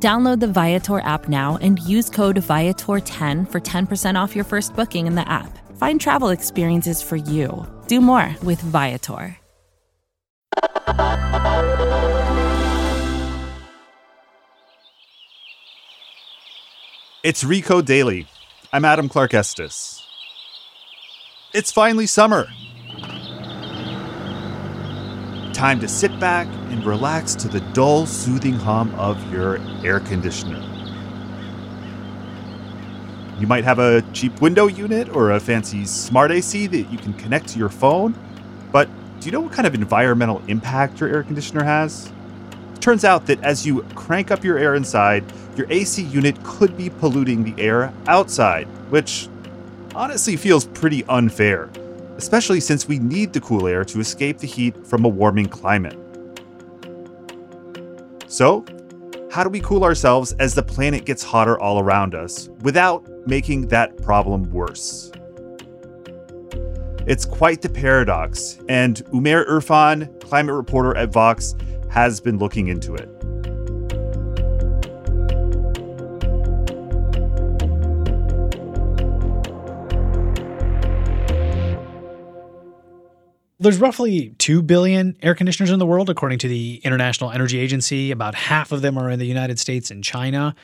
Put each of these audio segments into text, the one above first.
Download the Viator app now and use code Viator10 for 10% off your first booking in the app. Find travel experiences for you. Do more with Viator. It's Recode Daily. I'm Adam Clark Estes. It's finally summer. Time to sit back and relax to the dull, soothing hum of your air conditioner. You might have a cheap window unit or a fancy smart AC that you can connect to your phone, but do you know what kind of environmental impact your air conditioner has? It turns out that as you crank up your air inside, your AC unit could be polluting the air outside, which honestly feels pretty unfair, especially since we need the cool air to escape the heat from a warming climate. So, how do we cool ourselves as the planet gets hotter all around us without making that problem worse? It's quite the paradox, and Umair Irfan, climate reporter at Vox, has been looking into it. There's roughly 2 billion air conditioners in the world, according to the International Energy Agency. About half of them are in the United States and China.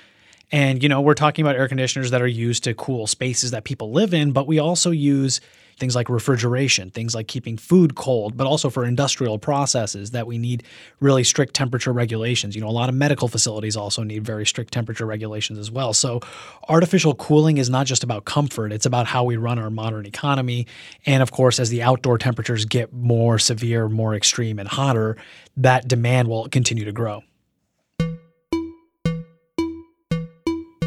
And, you know, we're talking about air conditioners that are used to cool spaces that people live in, but we also use things like refrigeration, things like keeping food cold, but also for industrial processes that we need really strict temperature regulations. You know, a lot of medical facilities also need very strict temperature regulations as well. So, artificial cooling is not just about comfort, it's about how we run our modern economy. And of course, as the outdoor temperatures get more severe, more extreme, and hotter, that demand will continue to grow.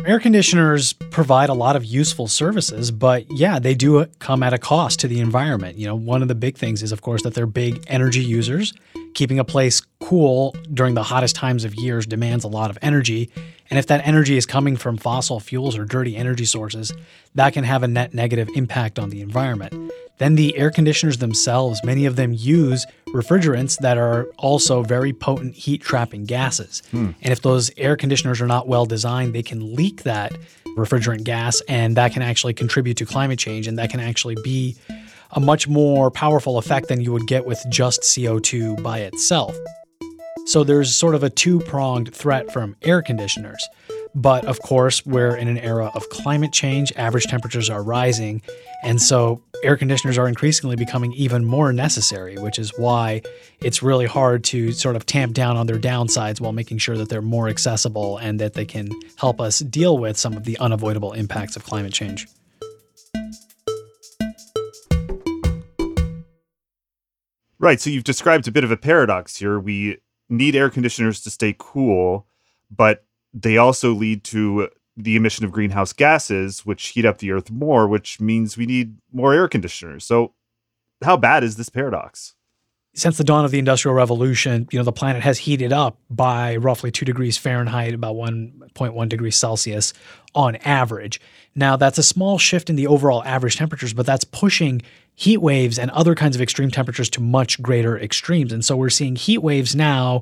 Air conditioners provide a lot of useful services, but yeah, they do come at a cost to the environment. You know, one of the big things is, of course, that they're big energy users. Keeping a place cool during the hottest times of years demands a lot of energy. And if that energy is coming from fossil fuels or dirty energy sources, that can have a net negative impact on the environment. Then the air conditioners themselves, many of them use refrigerants that are also very potent heat trapping gases. Hmm. And if those air conditioners are not well designed, they can leak that refrigerant gas, and that can actually contribute to climate change, and that can actually be a much more powerful effect than you would get with just CO2 by itself. So there's sort of a two pronged threat from air conditioners. But of course, we're in an era of climate change, average temperatures are rising, and so air conditioners are increasingly becoming even more necessary, which is why it's really hard to sort of tamp down on their downsides while making sure that they're more accessible and that they can help us deal with some of the unavoidable impacts of climate change. Right. So you've described a bit of a paradox here. We need air conditioners to stay cool, but they also lead to the emission of greenhouse gases, which heat up the earth more, which means we need more air conditioners. So, how bad is this paradox? Since the dawn of the Industrial Revolution, you know, the planet has heated up by roughly 2 degrees Fahrenheit, about 1.1 degrees Celsius on average. Now, that's a small shift in the overall average temperatures, but that's pushing heat waves and other kinds of extreme temperatures to much greater extremes. And so we're seeing heat waves now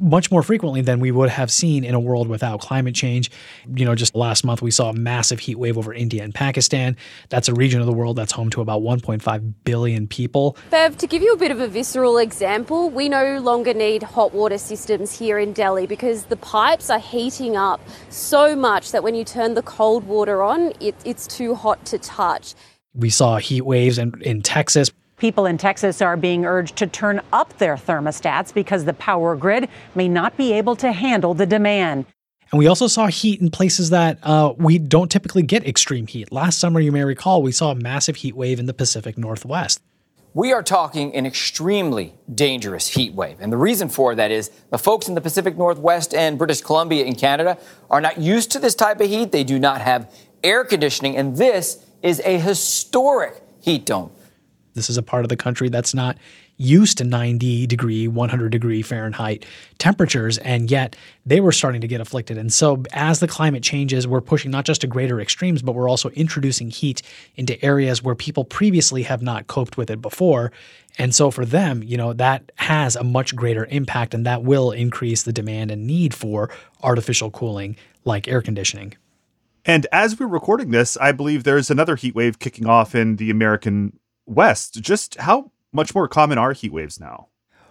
much more frequently than we would have seen in a world without climate change. You know, just last month we saw a massive heat wave over India and Pakistan. That's a region of the world that's home to about 1.5 billion people. Bev, to give you a bit of a visceral example, we no longer need hot water systems here in Delhi because the pipes are heating up so much that when you turn the cold water on, it, it's too hot to touch. We saw heat waves in, in Texas. People in Texas are being urged to turn up their thermostats because the power grid may not be able to handle the demand. And we also saw heat in places that uh, we don't typically get extreme heat. Last summer, you may recall, we saw a massive heat wave in the Pacific Northwest. We are talking an extremely dangerous heat wave. And the reason for that is the folks in the Pacific Northwest and British Columbia in Canada are not used to this type of heat. They do not have air conditioning, and this is a historic heat dome. This is a part of the country that's not used to 90 degree, 100 degree Fahrenheit temperatures, and yet they were starting to get afflicted. And so, as the climate changes, we're pushing not just to greater extremes, but we're also introducing heat into areas where people previously have not coped with it before. And so, for them, you know, that has a much greater impact, and that will increase the demand and need for artificial cooling like air conditioning. And as we're recording this, I believe there's another heat wave kicking off in the American West. Just how much more common are heat waves now?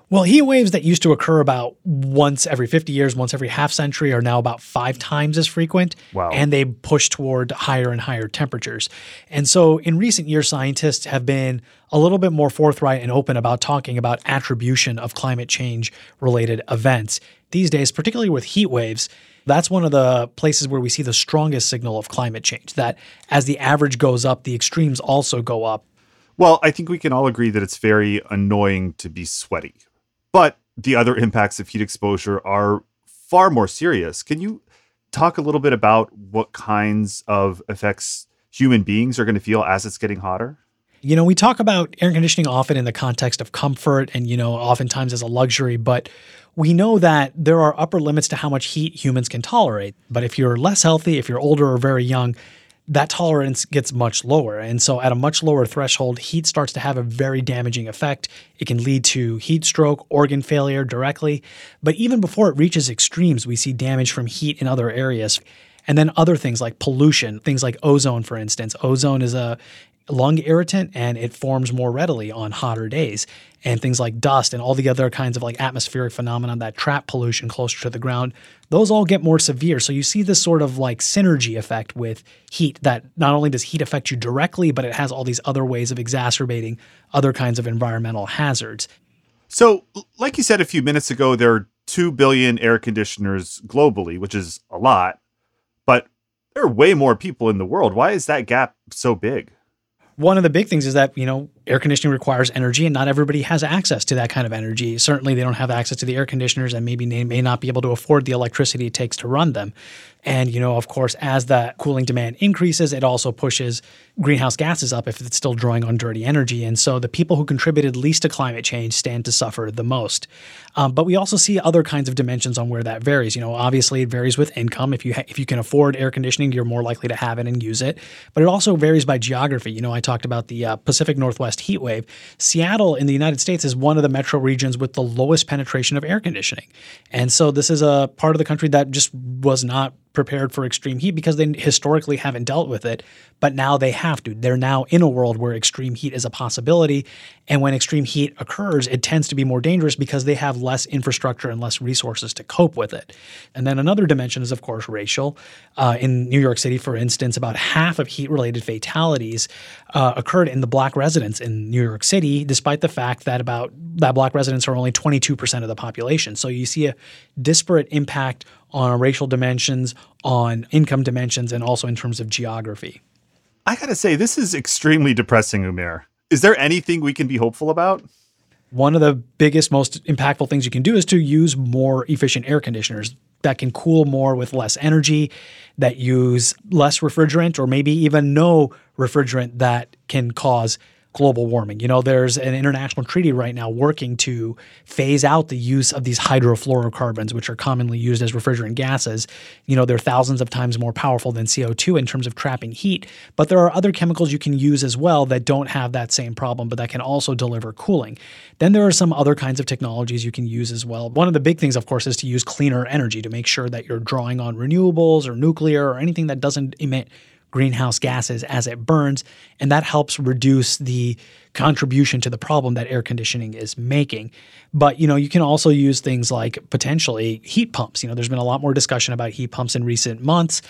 Well, heat waves that used to occur about once every 50 years, once every half century, are now about five times as frequent. Wow. And they push toward higher and higher temperatures. And so in recent years, scientists have been a little bit more forthright and open about talking about attribution of climate change related events. These days, particularly with heat waves, that's one of the places where we see the strongest signal of climate change. That as the average goes up, the extremes also go up. Well, I think we can all agree that it's very annoying to be sweaty. But the other impacts of heat exposure are far more serious. Can you talk a little bit about what kinds of effects human beings are going to feel as it's getting hotter? You know, we talk about air conditioning often in the context of comfort and, you know, oftentimes as a luxury, but we know that there are upper limits to how much heat humans can tolerate. But if you're less healthy, if you're older or very young, that tolerance gets much lower. And so, at a much lower threshold, heat starts to have a very damaging effect. It can lead to heat stroke, organ failure directly. But even before it reaches extremes, we see damage from heat in other areas. And then other things like pollution, things like ozone, for instance. Ozone is a lung irritant and it forms more readily on hotter days. And things like dust and all the other kinds of like atmospheric phenomena that trap pollution closer to the ground those all get more severe. So you see this sort of like synergy effect with heat that not only does heat affect you directly but it has all these other ways of exacerbating other kinds of environmental hazards. So like you said a few minutes ago there are 2 billion air conditioners globally which is a lot but there are way more people in the world. Why is that gap so big one of the big things is that you know air conditioning requires energy and not everybody has access to that kind of energy. Certainly they don't have access to the air conditioners and maybe they may not be able to afford the electricity it takes to run them. And you know of course as that cooling demand increases it also pushes greenhouse gases up if it's still drawing on dirty energy. And so the people who contributed least to climate change stand to suffer the most. Um, but we also see other kinds of dimensions on where that varies. You know obviously it varies with income. If you ha- if you can afford air conditioning you're more likely to have it and use it. But it also varies by geography. You know i talked about the uh, pacific northwest heat wave seattle in the united states is one of the metro regions with the lowest penetration of air conditioning. And so this is a part of the country that just was not prepared for extreme heat because they historically haven't dealt with it, but now they have to. They're now in a world where extreme heat is a possibility. And when extreme heat occurs, it tends to be more dangerous because they have less infrastructure and less resources to cope with it. And then another dimension is, of course, racial. Uh, in New York City, for instance, about half of heat related fatalities uh, occurred in the black residents in New York City, despite the fact that about that black residents are only 22% of the population. So you see a disparate impact on racial dimensions, on income dimensions, and also in terms of geography. I gotta say, this is extremely depressing, Umair. Is there anything we can be hopeful about? One of the biggest, most impactful things you can do is to use more efficient air conditioners that can cool more with less energy, that use less refrigerant, or maybe even no refrigerant that can cause global warming. You know, there's an international treaty right now working to phase out the use of these hydrofluorocarbons, which are commonly used as refrigerant gases. You know, they're thousands of times more powerful than CO2 in terms of trapping heat, but there are other chemicals you can use as well that don't have that same problem, but that can also deliver cooling. Then there are some other kinds of technologies you can use as well. One of the big things, of course, is to use cleaner energy to make sure that you're drawing on renewables or nuclear or anything that doesn't emit greenhouse gases as it burns, and that helps reduce the contribution to the problem that air conditioning is making. But you know, you can also use things like potentially heat pumps. You know, there's been a lot more discussion about heat pumps in recent months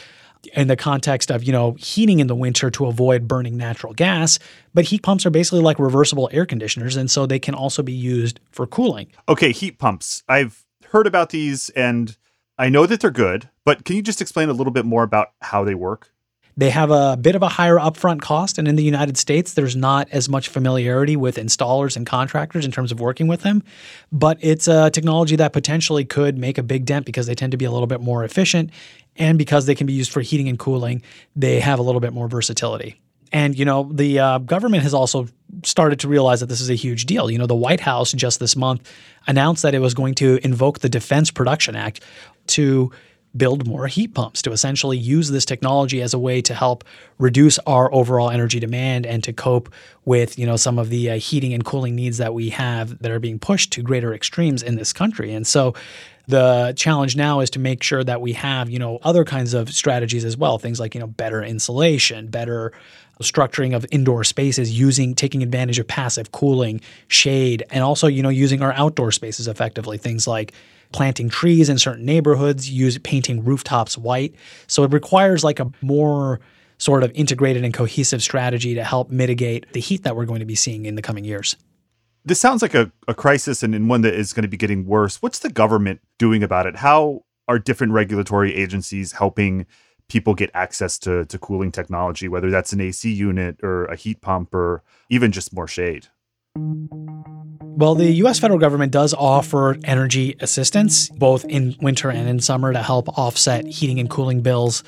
in the context of, you know, heating in the winter to avoid burning natural gas, but heat pumps are basically like reversible air conditioners and so they can also be used for cooling. Okay, heat pumps. I've heard about these and I know that they're good, but can you just explain a little bit more about how they work? They have a bit of a higher upfront cost, and in the United States, there's not as much familiarity with installers and contractors in terms of working with them. But it's a technology that potentially could make a big dent because they tend to be a little bit more efficient And because they can be used for heating and cooling, they have a little bit more versatility. And, you know, the uh, government has also started to realize that this is a huge deal. You know, the White House just this month announced that it was going to invoke the Defense Production Act to build more heat pumps to essentially use this technology as a way to help reduce our overall energy demand and to cope with you know some of the uh, heating and cooling needs that we have that are being pushed to greater extremes in this country. And so the challenge now is to make sure that we have, you know, other kinds of strategies as well, things like, you know, better insulation, better structuring of indoor spaces using taking advantage of passive cooling, shade, and also, you know, using our outdoor spaces effectively, things like planting trees in certain neighborhoods, use painting rooftops white. So it requires like a more sort of integrated and cohesive strategy to help mitigate the heat that we're going to be seeing in the coming years. This sounds like a, a crisis and, and one that is going to be getting worse. What's the government doing about it? How are different regulatory agencies helping people get access to, to cooling technology, whether that's an AC unit or a heat pump or even just more shade? Well, the US federal government does offer energy assistance both in winter and in summer to help offset heating and cooling bills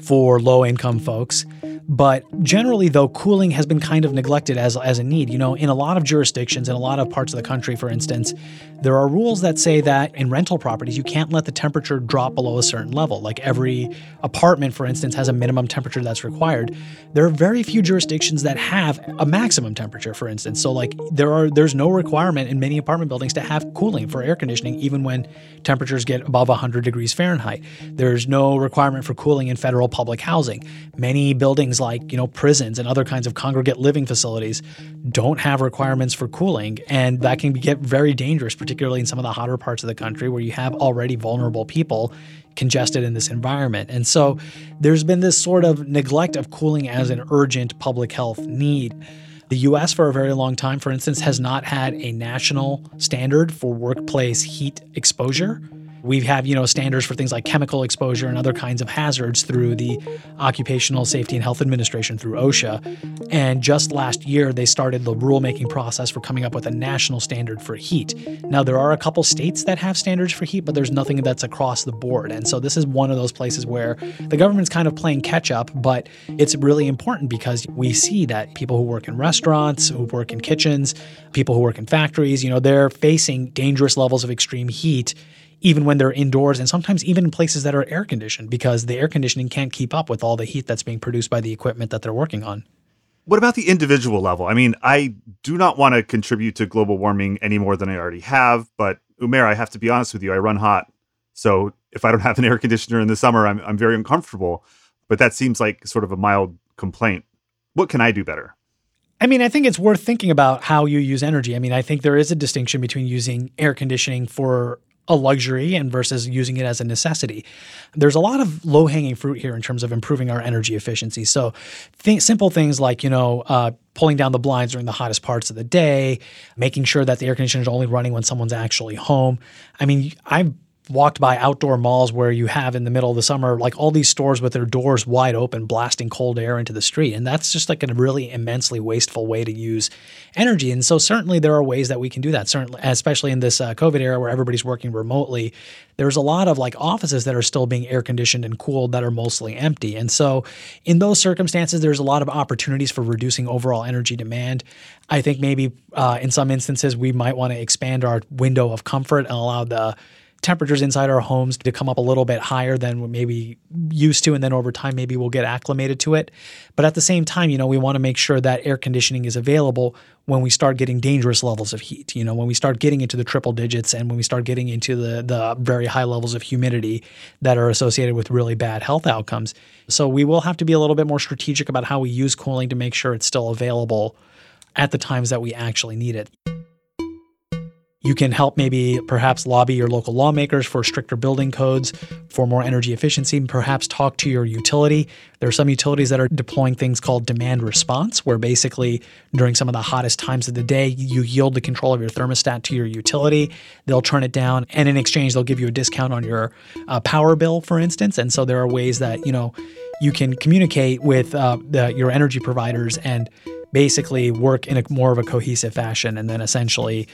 for low income folks. But generally, though, cooling has been kind of neglected as, as a need. You know, in a lot of jurisdictions, in a lot of parts of the country, for instance, there are rules that say that in rental properties, you can't let the temperature drop below a certain level. Like every apartment, for instance, has a minimum temperature that's required. There are very few jurisdictions that have a maximum temperature, for instance. So, like, there are there's no requirement in many apartment buildings to have cooling for air conditioning, even when temperatures get above 100 degrees Fahrenheit. There's no requirement for cooling in federal public housing. Many buildings like, you know, prisons and other kinds of congregate living facilities don't have requirements for cooling, and that can get very dangerous, particularly in some of the hotter parts of the country where you have already vulnerable people congested in this environment. And so there's been this sort of neglect of cooling as an urgent public health need. The US, for a very long time, for instance, has not had a national standard for workplace heat exposure. We have, you know, standards for things like chemical exposure and other kinds of hazards through the Occupational Safety and Health Administration through OSHA. And just last year, they started the rulemaking process for coming up with a national standard for heat. Now, there are a couple states that have standards for heat, but there's nothing that's across the board. And so this is one of those places where the government's kind of playing catch up, but it's really important because we see that people who work in restaurants, who work in kitchens, people who work in factories, you know, they're facing dangerous levels of extreme heat even when they're indoors and sometimes even in places that are air conditioned because the air conditioning can't keep up with all the heat that's being produced by the equipment that they're working on. What about the individual level? I mean, I do not want to contribute to global warming any more than I already have, but Umair, I have to be honest with you, I run hot. So if I don't have an air conditioner in the summer, I'm, I'm very uncomfortable. But that seems like sort of a mild complaint. What can I do better? I mean, I think it's worth thinking about how you use energy. I mean, I think there is a distinction between using air conditioning for a luxury and versus using it as a necessity. There's a lot of low hanging fruit here in terms of improving our energy efficiency. So, th- simple things like, you know, uh, pulling down the blinds during the hottest parts of the day, making sure that the air conditioner is only running when someone's actually home. I mean, I've walked by outdoor malls where you have in the middle of the summer like all these stores with their doors wide open blasting cold air into the street. And that's just like a really immensely wasteful way to use energy. And so certainly there are ways that we can do that. Certainly especially in this uh, covid era where everybody's working remotely there's a lot of like offices that are still being air conditioned and cooled that are mostly empty. And so in those circumstances there's a lot of opportunities for reducing overall energy demand. I think maybe uh, in some instances we might want to expand our window of comfort and allow the temperatures inside our homes to come up a little bit higher than we maybe used to and then over time maybe we'll get acclimated to it. But at the same time you know we want to make sure that air conditioning is available when we start getting dangerous levels of heat you know when we start getting into the triple digits and when we start getting into the the very high levels of humidity that are associated with really bad health outcomes. So we will have to be a little bit more strategic about how we use cooling to make sure it's still available at the times that we actually need it you can help maybe perhaps lobby your local lawmakers for stricter building codes, for more energy efficiency, and perhaps talk to your utility. There are some utilities that are deploying things called demand response, where basically during some of the hottest times of the day, you yield the control of your thermostat to your utility. They'll turn it down, and in exchange, they'll give you a discount on your uh, power bill, for instance. And so there are ways that, you know, you can communicate with uh, the, your energy providers and basically work in a more of a cohesive fashion and then essentially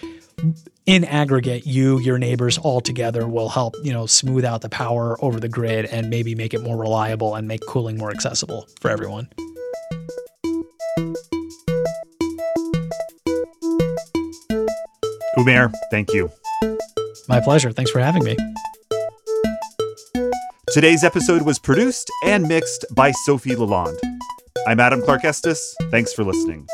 in aggregate you your neighbors all together will help you know smooth out the power over the grid and maybe make it more reliable and make cooling more accessible for everyone Umair, thank you. my pleasure thanks for having me Today's episode was produced and mixed by Sophie Lalonde. I'm Adam Clark Estes. Thanks for listening.